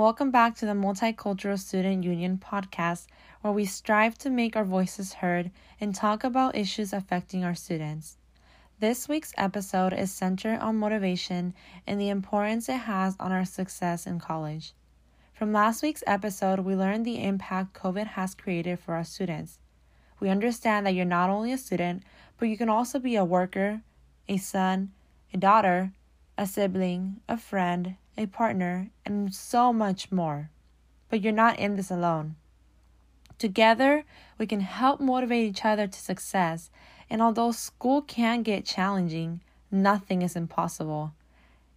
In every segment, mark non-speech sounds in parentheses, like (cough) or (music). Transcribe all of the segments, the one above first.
Welcome back to the Multicultural Student Union podcast, where we strive to make our voices heard and talk about issues affecting our students. This week's episode is centered on motivation and the importance it has on our success in college. From last week's episode, we learned the impact COVID has created for our students. We understand that you're not only a student, but you can also be a worker, a son, a daughter, a sibling, a friend, a partner, and so much more. But you're not in this alone. Together, we can help motivate each other to success, and although school can get challenging, nothing is impossible.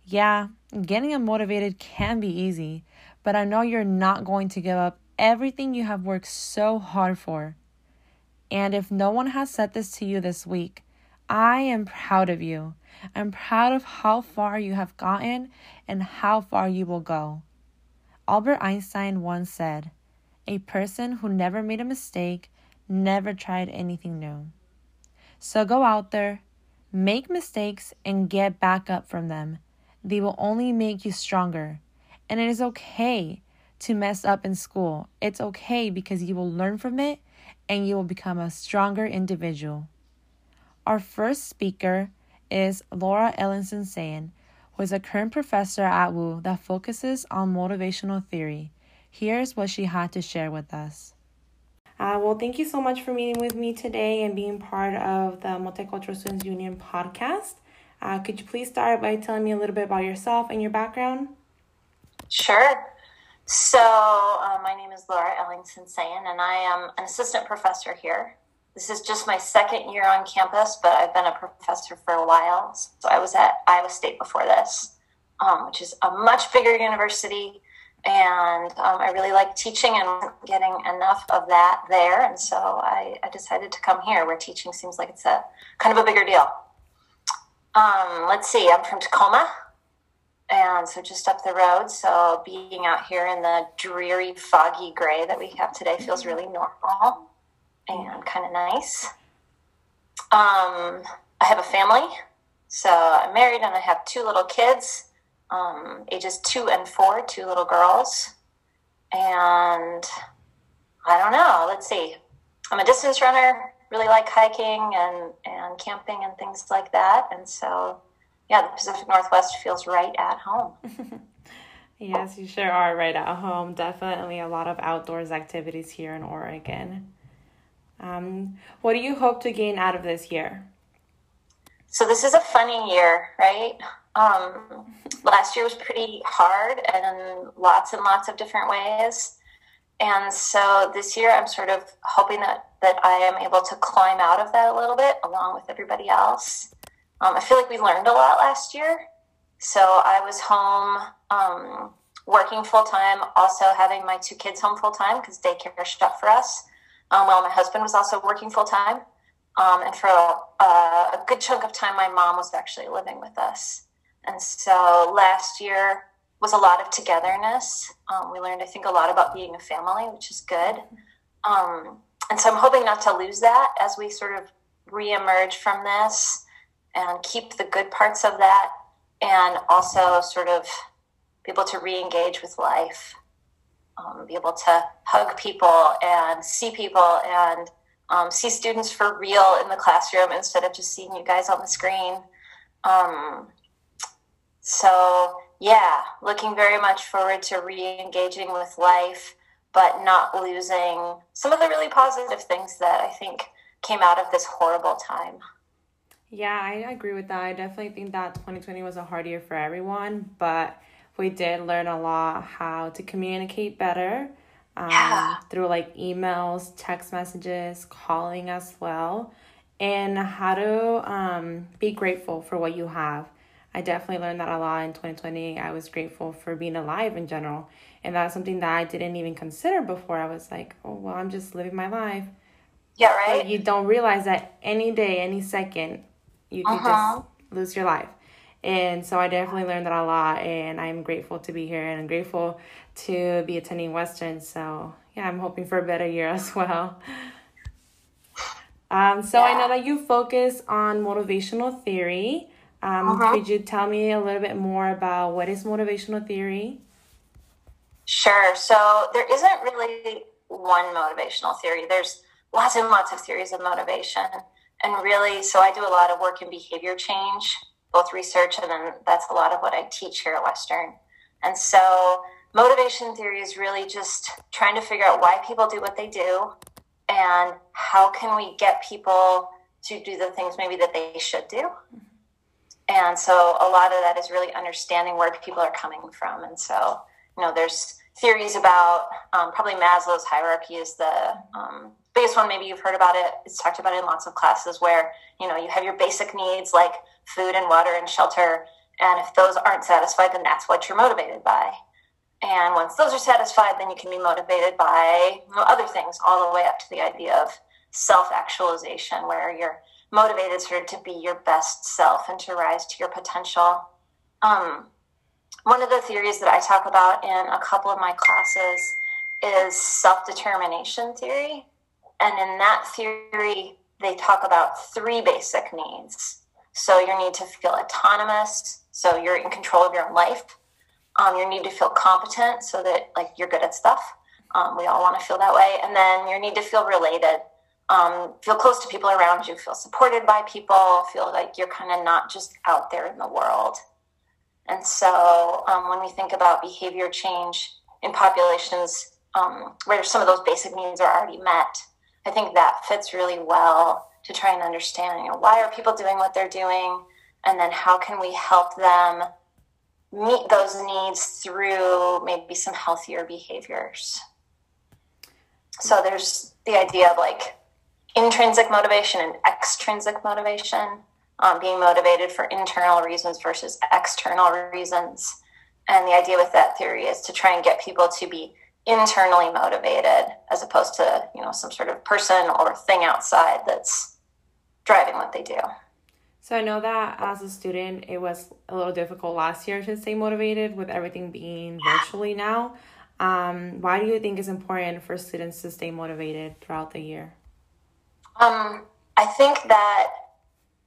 Yeah, getting unmotivated can be easy, but I know you're not going to give up everything you have worked so hard for. And if no one has said this to you this week, I am proud of you. I'm proud of how far you have gotten and how far you will go. Albert Einstein once said, A person who never made a mistake never tried anything new. So go out there, make mistakes, and get back up from them. They will only make you stronger. And it is okay to mess up in school. It's okay because you will learn from it and you will become a stronger individual. Our first speaker is Laura Ellingson Sayin, who is a current professor at WU that focuses on motivational theory. Here's what she had to share with us. Uh, well, thank you so much for meeting with me today and being part of the Multicultural Students Union podcast. Uh, could you please start by telling me a little bit about yourself and your background? Sure. So, uh, my name is Laura Ellingson Sayin, and I am an assistant professor here this is just my second year on campus, but I've been a professor for a while. So I was at Iowa State before this, um, which is a much bigger university. And um, I really like teaching and getting enough of that there. And so I, I, decided to come here where teaching seems like it's a kind of a bigger deal. Um, let's see, I'm from Tacoma. And so just up the road. So being out here in the dreary, foggy gray that we have today feels really normal and kind of nice. Um, I have a family, so I'm married and I have two little kids, um, ages two and four, two little girls. And I don't know, let's see. I'm a distance runner, really like hiking and, and camping and things like that. And so, yeah, the Pacific Northwest feels right at home. (laughs) yes, you sure are right at home. Definitely a lot of outdoors activities here in Oregon. Um, what do you hope to gain out of this year? So this is a funny year, right? Um, last year was pretty hard and lots and lots of different ways. And so this year I'm sort of hoping that, that I am able to climb out of that a little bit along with everybody else. Um, I feel like we learned a lot last year. So I was home um, working full time, also having my two kids home full time because daycare shut for us um, while my husband was also working full time. Um, and for a, a, good chunk of time, my mom was actually living with us. And so last year was a lot of togetherness. Um, we learned, I think, a lot about being a family, which is good. Um, and so I'm hoping not to lose that as we sort of reemerge from this and keep the good parts of that and also sort of be able to re-engage with life um, be able to hug people and see people and um, see students for real in the classroom instead of just seeing you guys on the screen. Um, so, yeah, looking very much forward to re engaging with life, but not losing some of the really positive things that I think came out of this horrible time. Yeah, I agree with that. I definitely think that 2020 was a hard year for everyone, but we did learn a lot how to communicate better um, yeah. through like emails, text messages, calling as well, and how to um, be grateful for what you have. I definitely learned that a lot in 2020. I was grateful for being alive in general. And that's something that I didn't even consider before. I was like, oh, well, I'm just living my life. Yeah, right. But you don't realize that any day, any second, you can uh-huh. just lose your life. And so I definitely learned that a lot, and I'm grateful to be here and I'm grateful to be attending Western. So, yeah, I'm hoping for a better year (laughs) as well. Um, so, yeah. I know that you focus on motivational theory. Um, uh-huh. Could you tell me a little bit more about what is motivational theory? Sure. So there isn't really one motivational theory. There's lots and lots of theories of motivation. And really, so I do a lot of work in behavior change, both research and then that's a lot of what I teach here at Western. And so motivation theory is really just trying to figure out why people do what they do and how can we get people to do the things maybe that they should do. And so a lot of that is really understanding where people are coming from. And so, you know, there's theories about um, probably Maslow's hierarchy is the um, biggest one. Maybe you've heard about it. It's talked about in lots of classes where, you know, you have your basic needs like food and water and shelter. And if those aren't satisfied, then that's what you're motivated by. And once those are satisfied, then you can be motivated by other things, all the way up to the idea of self actualization, where you're motivated sort of to be your best self and to rise to your potential. Um, one of the theories that I talk about in a couple of my classes is self determination theory. And in that theory, they talk about three basic needs. So, your need to feel autonomous, so you're in control of your own life um, your need to feel competent so that like you're good at stuff. Um, we all want to feel that way. And then your need to feel related, um, feel close to people around you, feel supported by people, feel like you're kind of not just out there in the world. And so um, when we think about behavior change in populations um, where some of those basic needs are already met, I think that fits really well to try and understand, you know, why are people doing what they're doing? And then how can we help them meet those needs through maybe some healthier behaviors. So there's the idea of like intrinsic motivation and extrinsic motivation, um, being motivated for internal reasons versus external reasons. And the idea with that theory is to try and get people to be internally motivated as opposed to, you know, some sort of person or thing outside that's driving what they do. So I know that as a student, it was a little difficult last year to stay motivated with everything being virtually now. Um, why do you think it's important for students to stay motivated throughout the year? Um, I think that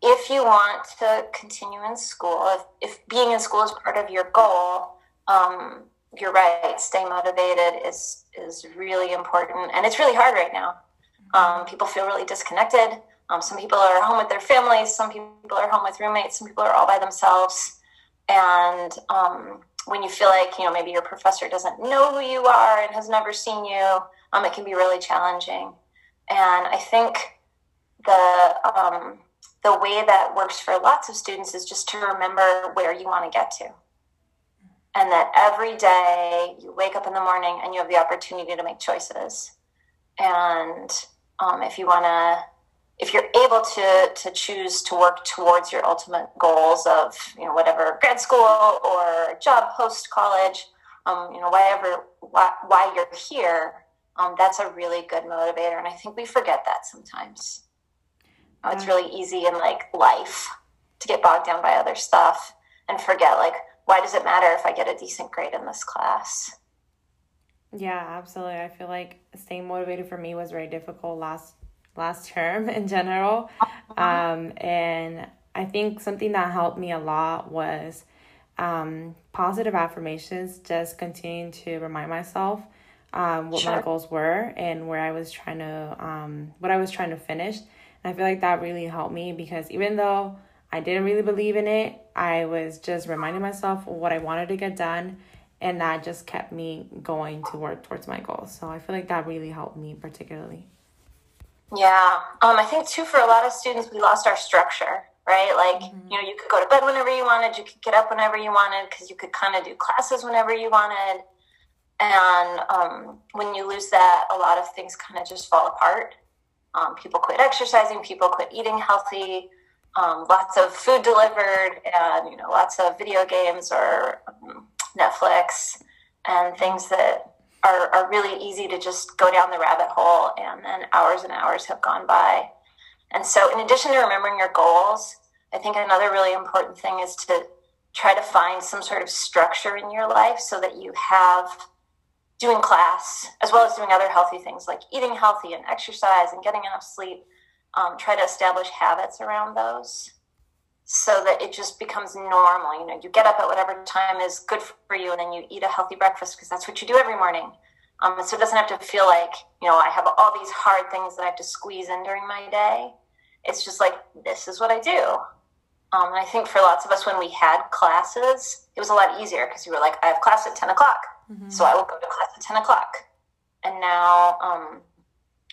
if you want to continue in school, if, if being in school is part of your goal, um, you're right. Stay motivated is is really important, and it's really hard right now. Um, people feel really disconnected. Um, some people are home with their families, some people are home with roommates, some people are all by themselves. And um, when you feel like, you know, maybe your professor doesn't know who you are and has never seen you, um, it can be really challenging. And I think the um, the way that works for lots of students is just to remember where you want to get to. And that every day you wake up in the morning and you have the opportunity to make choices. And um, if you want to if you're able to to choose to work towards your ultimate goals of you know whatever grad school or job post college um, you know whatever why, why you're here um, that's a really good motivator. And i think we forget that sometimes. Uh, it's really easy in like life to get bogged down by other stuff and forget like why does it matter if i get a decent grade in this class? Yeah absolutely. I feel like staying motivated for me was very difficult last last term in general. Uh-huh. Um, and I think something that helped me a lot was um, positive affirmations, just continuing to remind myself um, what sure. my goals were and where I was trying to, um, what I was trying to finish. And I feel like that really helped me because even though I didn't really believe in it, I was just reminding myself what I wanted to get done. And that just kept me going to work towards my goals. So I feel like that really helped me particularly. Yeah. Um, I think too for a lot of students we lost our structure, right? Like, mm-hmm. you know, you could go to bed whenever you wanted, you could get up whenever you wanted because you could kind of do classes whenever you wanted. And um, when you lose that, a lot of things kind of just fall apart. Um, people quit exercising, people quit eating healthy, um, lots of food delivered, and you know, lots of video games or um, Netflix and things that are, are really easy to just go down the rabbit hole and then hours and hours have gone by. And so, in addition to remembering your goals, I think another really important thing is to try to find some sort of structure in your life so that you have doing class as well as doing other healthy things like eating healthy and exercise and getting enough sleep. Um, try to establish habits around those. So that it just becomes normal. You know, you get up at whatever time is good for you, and then you eat a healthy breakfast because that's what you do every morning. Um, so it doesn't have to feel like you know I have all these hard things that I have to squeeze in during my day. It's just like this is what I do. Um, and I think for lots of us, when we had classes, it was a lot easier because you were like, I have class at ten o'clock, mm-hmm. so I will go to class at ten o'clock. And now um,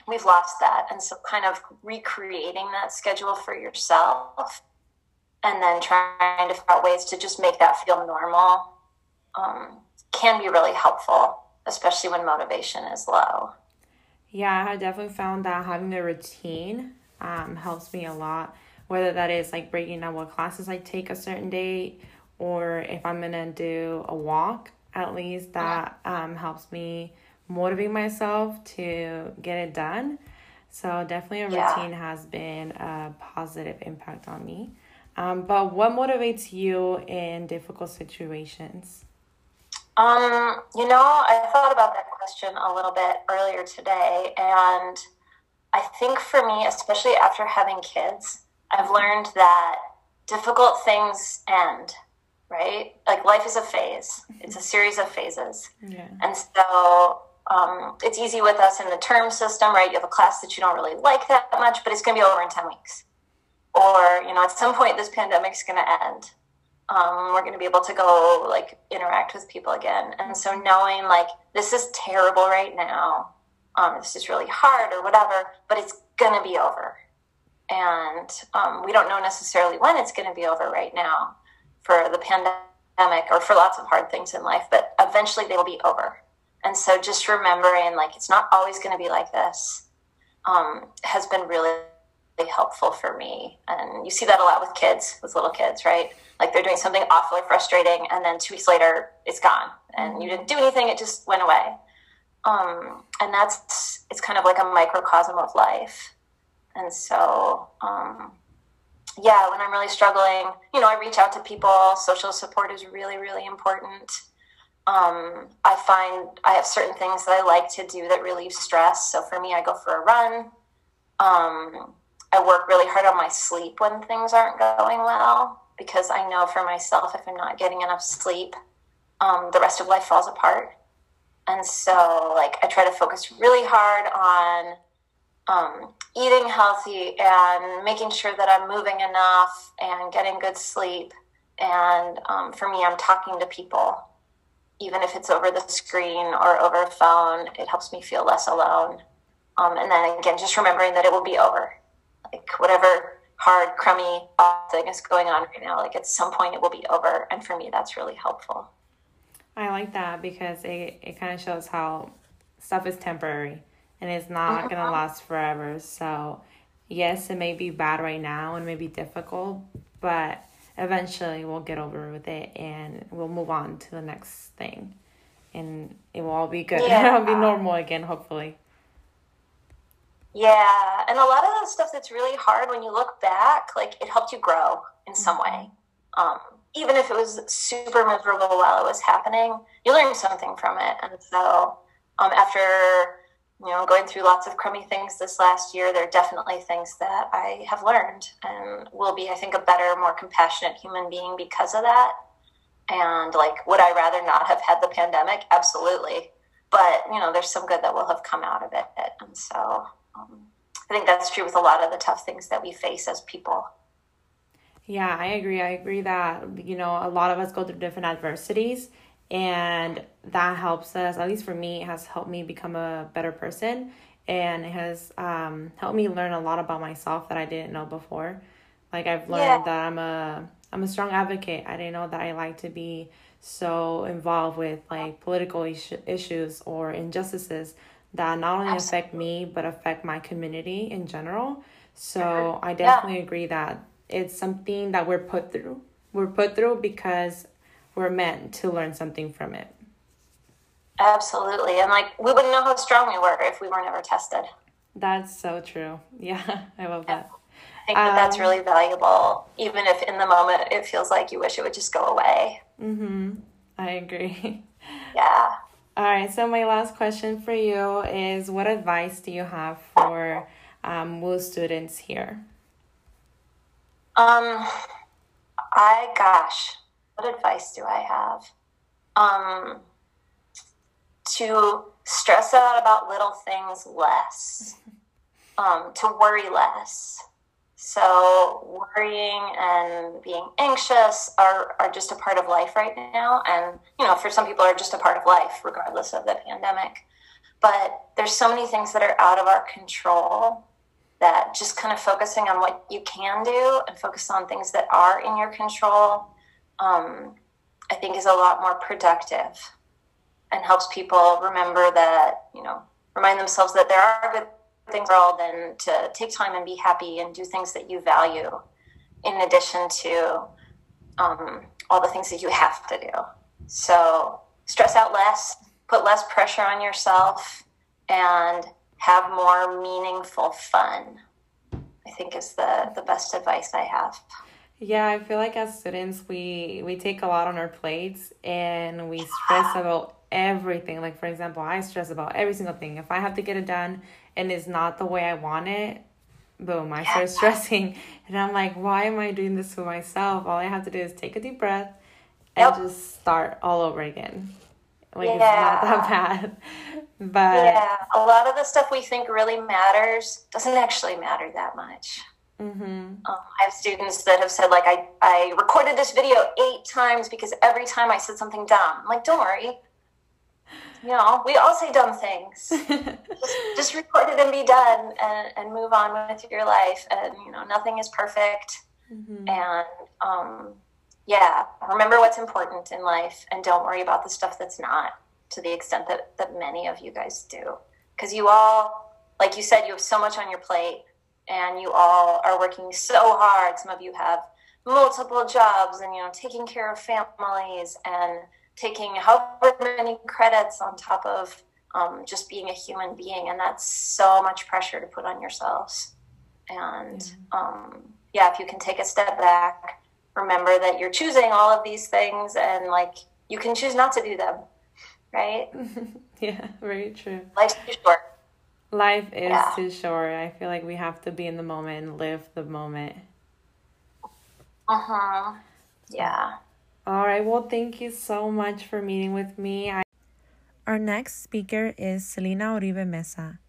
we've lost that, and so kind of recreating that schedule for yourself and then trying to figure out ways to just make that feel normal um, can be really helpful, especially when motivation is low. Yeah, I definitely found that having a routine um, helps me a lot. Whether that is like breaking down what classes I take a certain day, or if I'm gonna do a walk, at least that um, helps me motivate myself to get it done. So definitely a routine yeah. has been a positive impact on me. Um, but what motivates you in difficult situations? Um, you know, I thought about that question a little bit earlier today, and I think for me, especially after having kids, I've learned that difficult things end, right? Like life is a phase, it's a series of phases. Yeah. And so um, it's easy with us in the term system, right? You have a class that you don't really like that much, but it's going to be over in 10 weeks or you know at some point this pandemic's going to end um, we're going to be able to go like interact with people again. And so knowing like this is terrible right now um, this is really hard or whatever but it's going to be over. And um, we don't know necessarily when it's going to be over right now for the pandemic or for lots of hard things in life but eventually they will be over. And so just remembering like it's not always going to be like this um, has been really helpful for me. And you see that a lot with kids, with little kids, right? Like they're doing something awfully frustrating, and then two weeks later, it's gone, and you didn't do anything; it just went away. Um, and that's it's kind of like a microcosm of life. And so, um, yeah, when I'm really struggling, you know, I reach out to people. Social support is really, really important. Um, I find I have certain things that I like to do that relieve stress. So for me, I go for a run. Um, I work really hard on my sleep when things aren't going well because I know for myself if I'm not getting enough sleep, um, the rest of life falls apart. And so, like, I try to focus really hard on um, eating healthy and making sure that I'm moving enough and getting good sleep. And um, for me, I'm talking to people, even if it's over the screen or over a phone. It helps me feel less alone. Um, and then again, just remembering that it will be over like whatever hard, crummy thing is going on right now, like at some point it will be over. And for me, that's really helpful. I like that because it, it kind of shows how stuff is temporary and it's not mm-hmm. going to last forever. So, yes, it may be bad right now and may be difficult, but eventually we'll get over with it and we'll move on to the next thing. And it will all be good. Yeah. (laughs) It'll be normal again, hopefully. Yeah, and a lot of the stuff that's really hard when you look back, like it helped you grow in some way. Um, even if it was super miserable while it was happening, you learned something from it. And so, um, after you know going through lots of crummy things this last year, there are definitely things that I have learned and will be, I think, a better, more compassionate human being because of that. And like, would I rather not have had the pandemic? Absolutely. But you know, there's some good that will have come out of it, and so um, I think that's true with a lot of the tough things that we face as people. Yeah, I agree. I agree that, you know, a lot of us go through different adversities and that helps us, at least for me, it has helped me become a better person and it has um, helped me learn a lot about myself that I didn't know before. Like I've learned yeah. that I'm a I'm a strong advocate. I didn't know that I like to be so involved with like political issues or injustices that not only Absolutely. affect me but affect my community in general. So I definitely yeah. agree that it's something that we're put through. We're put through because we're meant to learn something from it. Absolutely. And like we wouldn't know how strong we were if we were never tested. That's so true. (laughs) Yeah, I love that. I think that um, that's really valuable, even if in the moment it feels like you wish it would just go away. Mm-hmm. I agree. (laughs) Yeah. All right. So my last question for you is, what advice do you have for um, WU students here? Um, I, gosh, what advice do I have? Um, to stress out about little things less, (laughs) um, to worry less. So worrying and being anxious are, are just a part of life right now. And, you know, for some people are just a part of life, regardless of the pandemic. But there's so many things that are out of our control that just kind of focusing on what you can do and focus on things that are in your control, um, I think is a lot more productive and helps people remember that, you know, remind themselves that there are good the world and to take time and be happy and do things that you value in addition to um, all the things that you have to do. So stress out less, put less pressure on yourself, and have more meaningful fun. I think is the, the best advice I have. Yeah, I feel like as students we we take a lot on our plates and we stress about everything. Like for example, I stress about every single thing. If I have to get it done and it's not the way I want it, boom, I start stressing. (laughs) And I'm like, why am I doing this for myself? All I have to do is take a deep breath and just start all over again. Like yeah. it's not that bad. (laughs) But yeah, a lot of the stuff we think really matters doesn't actually matter that much. Mm-hmm. Um, I have students that have said, like, I, I recorded this video eight times because every time I said something dumb. I'm like, don't worry, you know, we all say dumb things. (laughs) just, just record it and be done and, and move on with your life. And, you know, nothing is perfect. Mm-hmm. And, um, yeah, remember what's important in life and don't worry about the stuff that's not to the extent that, that many of you guys do. Because you all, like you said, you have so much on your plate and you all are working so hard. Some of you have multiple jobs and, you know, taking care of families and, taking however many credits on top of um, just being a human being, and that's so much pressure to put on yourselves. And um, yeah, if you can take a step back, remember that you're choosing all of these things, and like you can choose not to do them, right? (laughs) yeah, very true. Life's too short. Life is yeah. too short. I feel like we have to be in the moment and live the moment. Uh huh. Yeah. All right. Well, thank you so much for meeting with me. I- Our next speaker is Selena Uribe Mesa.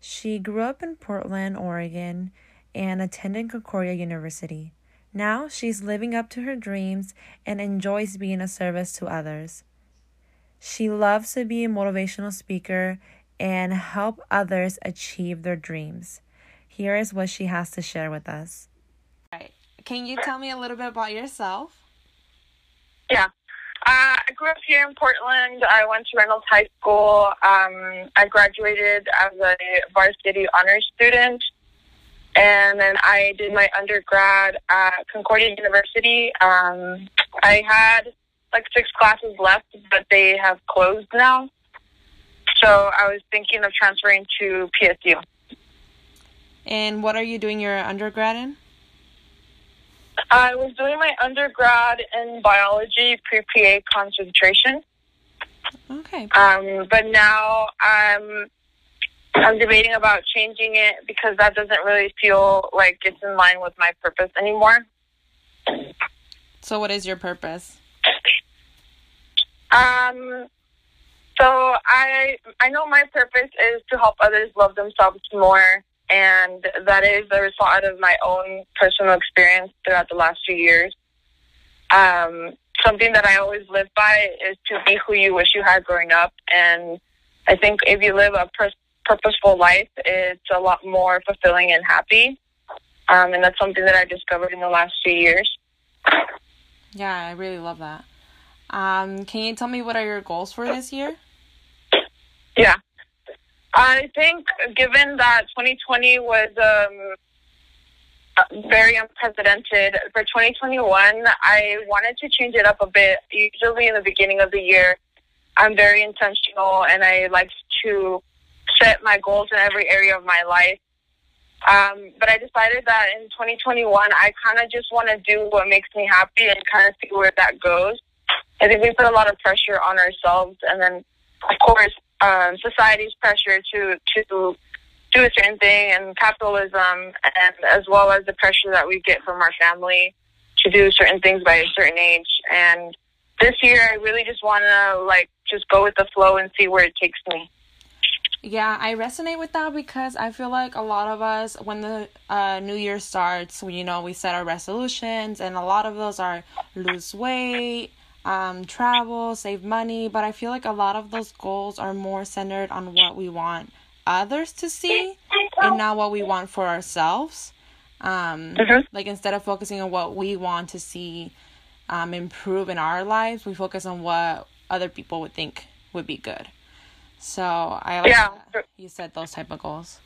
She grew up in Portland, Oregon, and attended Concordia University. Now she's living up to her dreams and enjoys being a service to others. She loves to be a motivational speaker and help others achieve their dreams. Here is what she has to share with us. All right. Can you tell me a little bit about yourself? Yeah. Uh, I grew up here in Portland. I went to Reynolds High School. Um, I graduated as a varsity honors student. And then I did my undergrad at Concordia University. Um, I had like six classes left, but they have closed now. So I was thinking of transferring to PSU. And what are you doing your undergrad in? I was doing my undergrad in biology pre-PA concentration. Okay. Um, but now I'm I'm debating about changing it because that doesn't really feel like it's in line with my purpose anymore. So, what is your purpose? Um. So I I know my purpose is to help others love themselves more and that is the result of my own personal experience throughout the last few years. Um, something that I always live by is to be who you wish you had growing up, and I think if you live a pur- purposeful life, it's a lot more fulfilling and happy. Um, and that's something that I discovered in the last few years. Yeah, I really love that. Um, can you tell me what are your goals for this year? Yeah. I think, given that 2020 was um, very unprecedented, for 2021, I wanted to change it up a bit. Usually, in the beginning of the year, I'm very intentional and I like to set my goals in every area of my life. Um, but I decided that in 2021, I kind of just want to do what makes me happy and kind of see where that goes. I think we put a lot of pressure on ourselves, and then, of course, um, society's pressure to to do a certain thing and capitalism and as well as the pressure that we get from our family to do certain things by a certain age. And this year, I really just want to like just go with the flow and see where it takes me. Yeah, I resonate with that because I feel like a lot of us, when the uh, new year starts, you know, we set our resolutions, and a lot of those are lose weight, um, travel, save money. But I feel like a lot of those goals are more centered on what we want others to see and not what we want for ourselves. Um, mm-hmm. Like instead of focusing on what we want to see um, improve in our lives, we focus on what other people would think would be good. So I like yeah. you set those type of goals.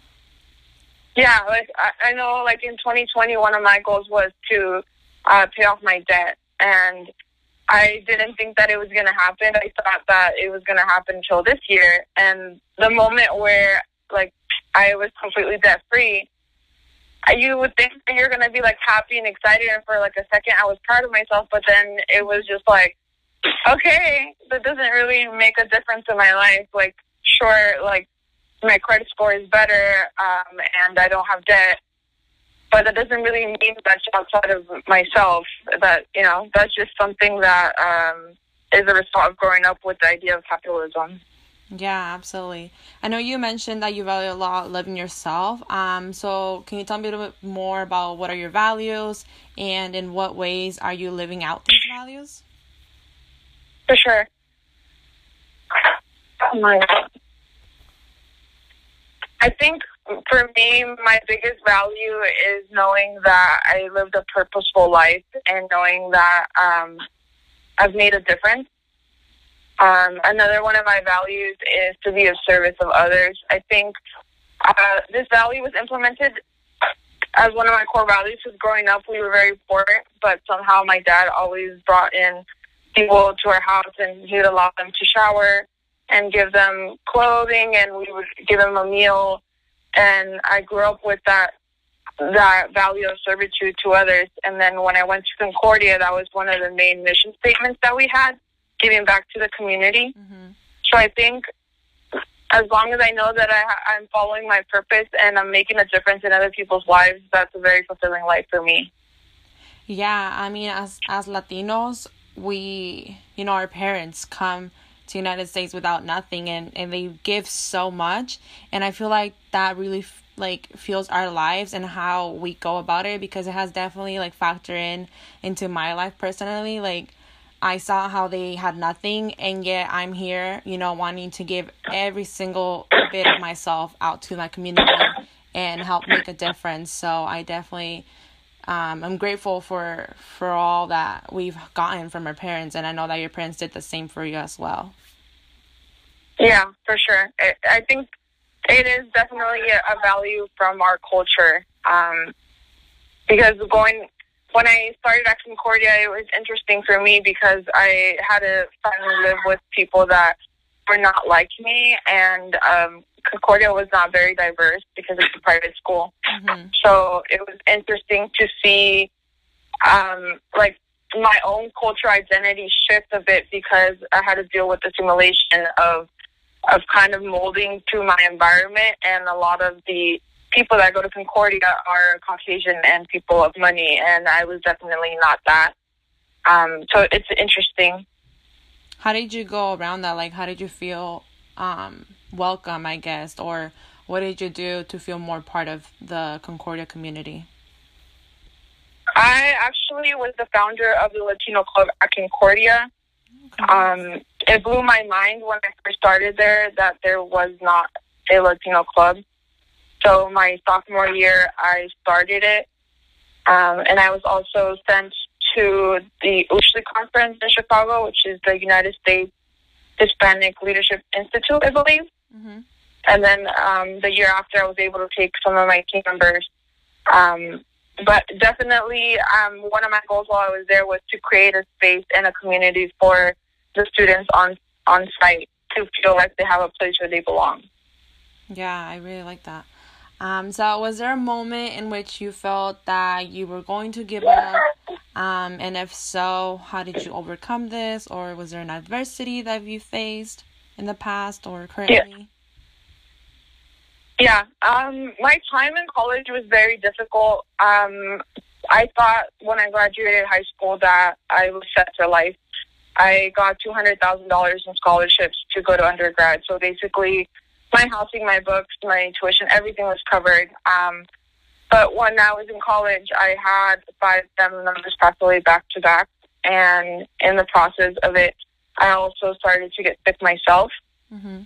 Yeah, like I, I know, like in 2020, one of my goals was to uh, pay off my debt, and I didn't think that it was going to happen. I thought that it was going to happen until this year, and the moment where like I was completely debt free, you would think that you're going to be like happy and excited, and for like a second, I was proud of myself, but then it was just like, okay, that doesn't really make a difference in my life. Like sure, like my credit score is better um, and I don't have debt, but that doesn't really mean much outside of myself. That you know, that's just something that um, is a result of growing up with the idea of capitalism. Yeah, absolutely. I know you mentioned that you value a lot living yourself. Um, so can you tell me a little bit more about what are your values and in what ways are you living out these values? For sure. Oh my God. I think for me, my biggest value is knowing that I lived a purposeful life and knowing that um, I've made a difference. Um, another one of my values is to be of service of others. I think uh, this value was implemented as one of my core values because growing up we were very poor, but somehow my dad always brought in people to our house and he would allow them to shower and give them clothing and we would give them a meal and I grew up with that that value of servitude to others. And then when I went to Concordia that was one of the main mission statements that we had giving back to the community. Mm-hmm. so I think as long as I know that I, I'm following my purpose and I'm making a difference in other people's lives that's a very fulfilling life for me. Yeah I mean as as Latinos we you know our parents come to United States without nothing and and they give so much and I feel like that really like fuels our lives and how we go about it because it has definitely like factored in into my life personally like I saw how they had nothing and yet I'm here, you know, wanting to give every single bit of myself out to my community and help make a difference. So I definitely um, I'm grateful for for all that we've gotten from our parents, and I know that your parents did the same for you as well. Yeah, for sure. I, I think it is definitely a, value from our culture um, because going when I started at Concordia, it was interesting for me because I had to finally live with people that were not like me, and um, Concordia was not very diverse because it's a private school. Mm-hmm. So it was interesting to see, um, like, my own cultural identity shift a bit because I had to deal with the simulation of of kind of molding to my environment and a lot of the people that go to Concordia are Caucasian and people of money and I was definitely not that. Um, so it's interesting. How did you go around that? Like how did you feel um welcome, I guess, or what did you do to feel more part of the Concordia community? I actually was the founder of the Latino Club at Concordia. Okay. Um, it blew my mind when I first started there that there was not a Latino club. So my sophomore year, I started it, um, and I was also sent to the USHLI conference in Chicago, which is the United States Hispanic Leadership Institute, I believe. Mm-hmm. And then um, the year after, I was able to take some of my team members. Um, but definitely, um, one of my goals while I was there was to create a space and a community for the students on on site to feel like they have a place where they belong. Yeah, I really like that. Um, so, was there a moment in which you felt that you were going to give up? Um, and if so, how did you overcome this? Or was there an adversity that you faced? In the past or currently? Yeah, yeah. Um, my time in college was very difficult. Um, I thought when I graduated high school that I was set for life. I got two hundred thousand dollars in scholarships to go to undergrad. So basically, my housing, my books, my tuition, everything was covered. Um, but when I was in college, I had five family members pass away back to back, and in the process of it, I also started to get sick myself. Mm-hmm.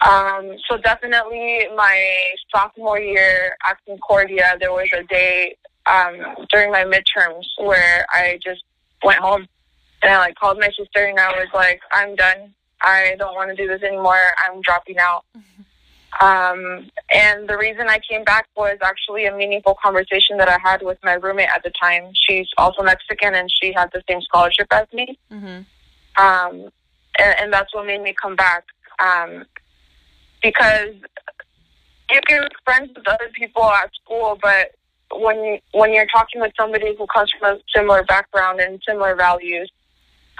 Um, so definitely my sophomore year at Concordia, there was a day um, during my midterms where I just went home and I like called my sister and I was like, I'm done. I don't want to do this anymore. I'm dropping out. Mm-hmm. Um, and the reason I came back was actually a meaningful conversation that I had with my roommate at the time. She's also Mexican and she had the same scholarship as me. Mm-hmm. Um, and, and, that's what made me come back. Um, because you can be friends with other people at school, but when when you're talking with somebody who comes from a similar background and similar values,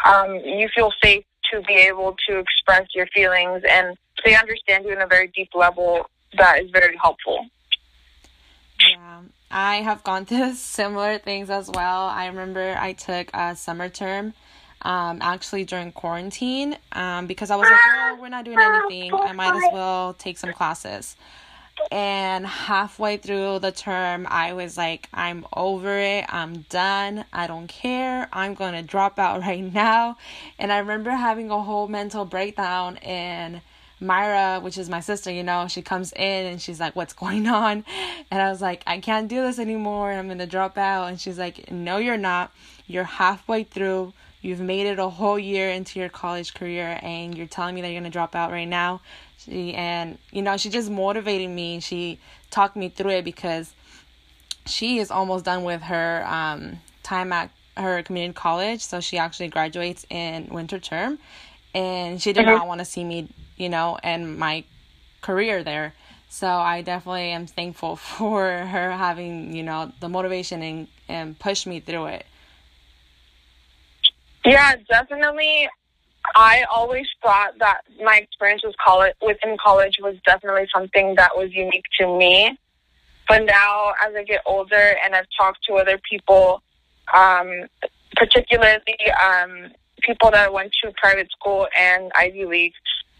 um, you feel safe to be able to express your feelings and they understand you in a very deep level that is very helpful. Yeah, I have gone (laughs) through similar things as well. I remember I took a summer term um, actually during quarantine um, because I was like, oh, we're not doing anything. I might as well take some classes. And halfway through the term, I was like, I'm over it. I'm done. I don't care. I'm going to drop out (laughs) right now. And I remember having a whole mental breakdown and Myra, which is my sister, you know, she comes in and she's like, What's going on? And I was like, I can't do this anymore. I'm going to drop out. And she's like, No, you're not. You're halfway through. You've made it a whole year into your college career and you're telling me that you're going to drop out right now. She, and, you know, she just motivated me. She talked me through it because she is almost done with her um, time at her community college. So she actually graduates in winter term. And she did mm-hmm. not want to see me you know, and my career there. So I definitely am thankful (laughs) for her having, you know, the motivation and, and push me through it. Yeah, definitely. I always thought that my experience with college within college was definitely something that was unique to me. But now, as I get older and I've talked to other people, um, particularly um, people that went to private school and Ivy League,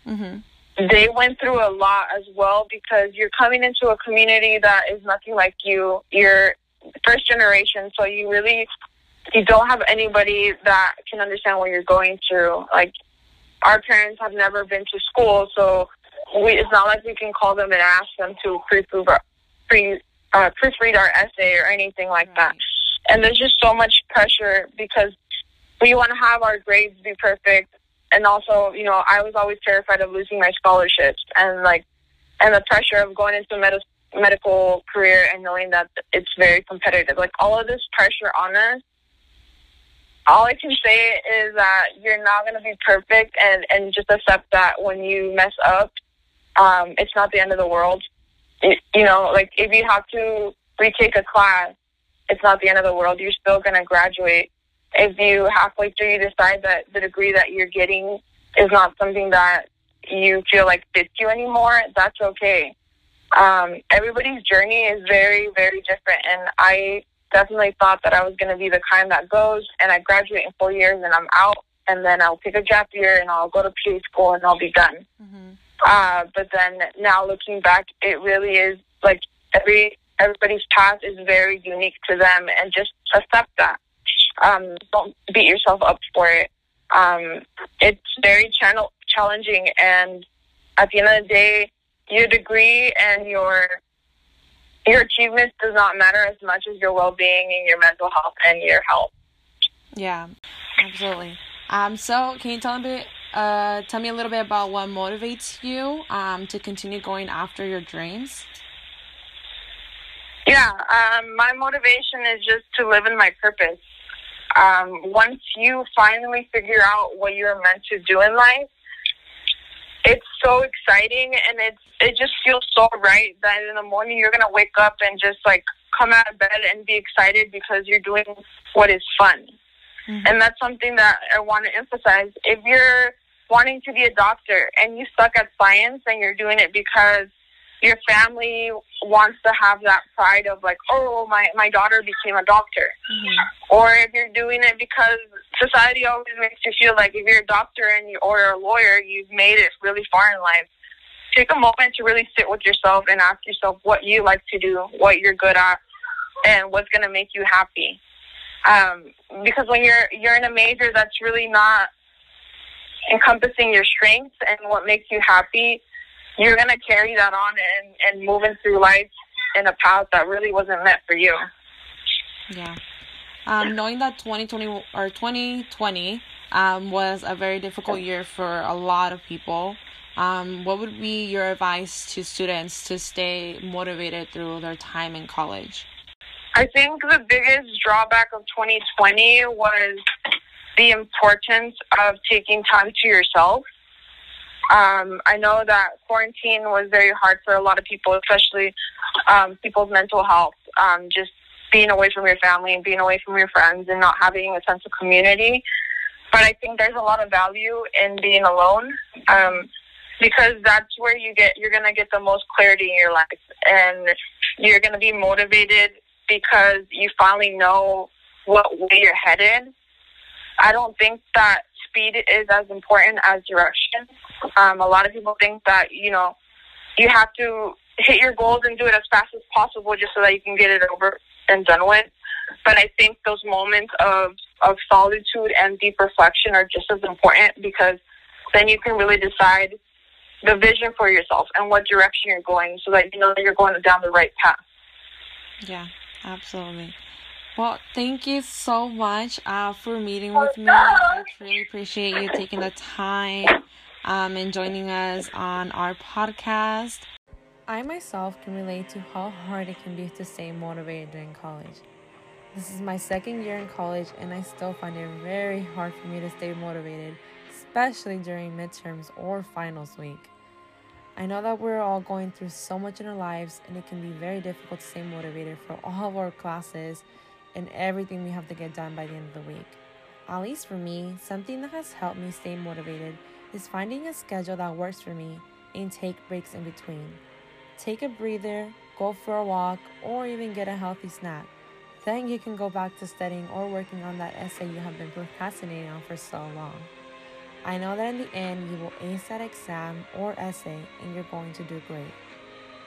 Mm-hmm. They went through a lot as well because you're coming into a community that is nothing like you. You're first generation, so you really you don't have anybody that can understand what you're going through. Like our parents have never been to school, so we, it's not like we can call them and ask them to pre-prove our, pre uh, proofread our essay or anything like right. that. And there's just so much pressure because we want to have our grades be perfect and also, you know, I was always terrified of losing my scholarships and like, and the pressure of going into med- medical career and knowing that it's very competitive. Like all of this pressure on us. All I can say is that you're not going to be perfect, and and just accept that when you mess up, um, it's not the end of the world. It, you know, like if you have to retake a class, it's not the end of the world. You're still going to graduate if you halfway through you decide that the degree that you're getting is not something that you feel like fits you anymore, that's okay. Um, everybody's journey is very, very different, and I definitely thought that I was going to be the kind that goes and I graduate in four years and I'm out, and then I'll take a gap year and I'll go to PA school and I'll be done. Mm-hmm. Uh, but then now looking back, it really is like every everybody's path is very unique to them, and just accept that. Um, don't beat yourself up for it. Um, it's very channel- challenging, and at the end of the day, your degree and your your achievements does not matter as much as your well-being and your mental health and your health. Yeah, absolutely. Um, so can you tell me, uh, tell me a little bit about what motivates you um, to continue going after your dreams? Yeah, um, my motivation is just to live in my purpose um, once you finally figure out what you're meant to do in life, it's so exciting and it's it just feels so right that in the morning you're gonna wake up and just like come out of bed and be excited because you're doing what is fun. Mm-hmm. And that's something that I want to emphasize. If you're wanting to be a doctor and you suck at science and you're doing it because your family wants to have that pride of like, oh, my my daughter became a doctor, mm-hmm. or if you're doing it because society always makes you feel like if you're a doctor and you or a lawyer, you've made it really far in life. Take a moment to really sit with yourself and ask yourself what you like to do, what you're good at, and what's going to make you happy. Um, because when you're you're in a major that's really not encompassing your strengths and what makes you happy, you're gonna carry that on and and moving through life in a path that really wasn't meant for you. Yeah. Um, knowing that 2020 or 2020 um, was a very difficult year for a lot of people, um, what would be your advice to students to stay motivated through their time in college? I think the biggest drawback of 2020 was the importance of taking time to yourself. Um, I know that quarantine was very hard for a lot of people, especially um, people's mental health. Um, just being away from your family and being away from your friends and not having a sense of community. But I think there's a lot of value in being alone um, because that's where you get you're gonna get the most clarity in your life, and you're gonna be motivated because you finally know what way you're headed. I don't think that speed is as important as direction. Um, a lot of people think that, you know, you have to hit your goals and do it as fast as possible just so that you can get it over and done with. But I think those moments of, of solitude and deep reflection are just as important because then you can really decide the vision for yourself and what direction you're going so that you know that you're going down the right path. Yeah. Absolutely. Well, thank you so much uh, for meeting with me. I really appreciate you taking the time um, and joining us on our podcast. I myself can relate to how hard it can be to stay motivated during college. This is my second year in college, and I still find it very hard for me to stay motivated, especially during midterms or finals week. I know that we're all going through so much in our lives, and it can be very difficult to stay motivated for (laughs) all of our classes and everything we have to get done by the end of the week. At least for me, something that has helped me stay motivated is finding a schedule that works for me and take breaks in between. Take a breather, go for a walk, or even get a healthy snack. Then you can go back to studying or working on that essay you have been procrastinating on for so long. I know that in the end you will ace that exam or essay and you're going to do great.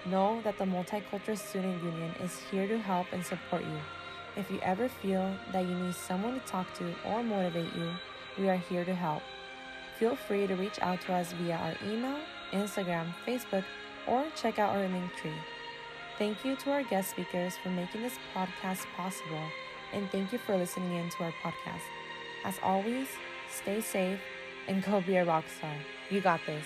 Know that the Multicultural Student Union is here to help and support you. If you ever feel that you need someone to talk to or motivate you, we are here to help. Feel free to reach out to us via our email, Instagram, Facebook, or check out our link tree. Thank you to our guest speakers for making this podcast possible, and thank you for listening in to our podcast. As always, stay safe and go be a rock star. You got this.